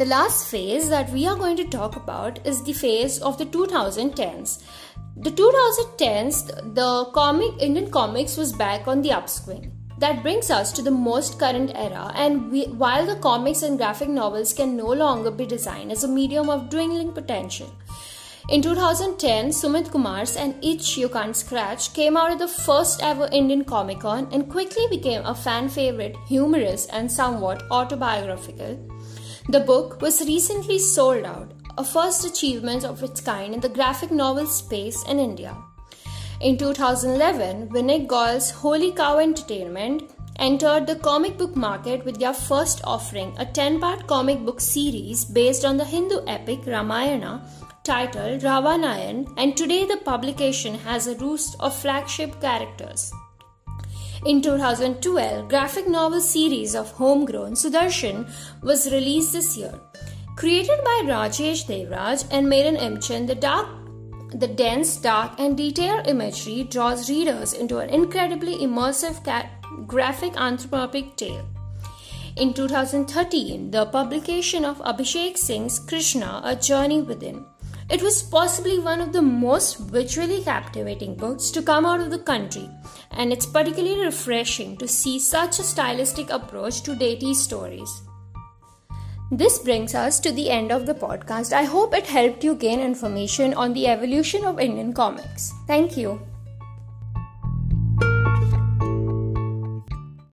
The last phase that we are going to talk about is the phase of the 2010s. The 2010s, the comic Indian comics was back on the upswing. That brings us to the most current era, and we, while the comics and graphic novels can no longer be designed as a medium of dwindling potential, in 2010, Sumit Kumar's An Itch You Can't Scratch came out at the first ever Indian Comic Con and quickly became a fan favorite, humorous, and somewhat autobiographical. The book was recently sold out, a first achievement of its kind in the graphic novel space in India. In 2011, Vinay Goyal's Holy Cow Entertainment entered the comic book market with their first offering, a 10 part comic book series based on the Hindu epic Ramayana titled Ravanayan, and today the publication has a roost of flagship characters. In 2012, graphic novel series of Homegrown Sudarshan was released this year. Created by Rajesh Devraj and Meren Imchen, the dark the dense, dark, and detailed imagery draws readers into an incredibly immersive graphic anthropomorphic tale. In 2013, the publication of Abhishek Singh's Krishna, A Journey Within. It was possibly one of the most visually captivating books to come out of the country, and it's particularly refreshing to see such a stylistic approach to deity stories. This brings us to the end of the podcast. I hope it helped you gain information on the evolution of Indian comics. Thank you.